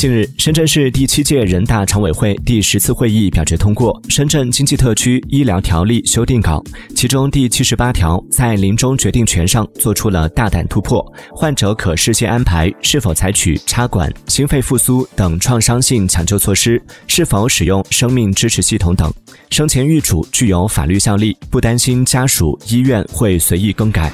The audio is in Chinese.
近日深圳市第七届人大常委会第十次会议表决通过深圳经济特区医疗条例修订稿其中第七十八条在临终决定权上做出了大胆突破患者可事先安排是否采取插管心肺复苏等创伤性抢救措施是否使用生命支持系统等。生前预嘱具有法律效力不担心家属医院会随意更改。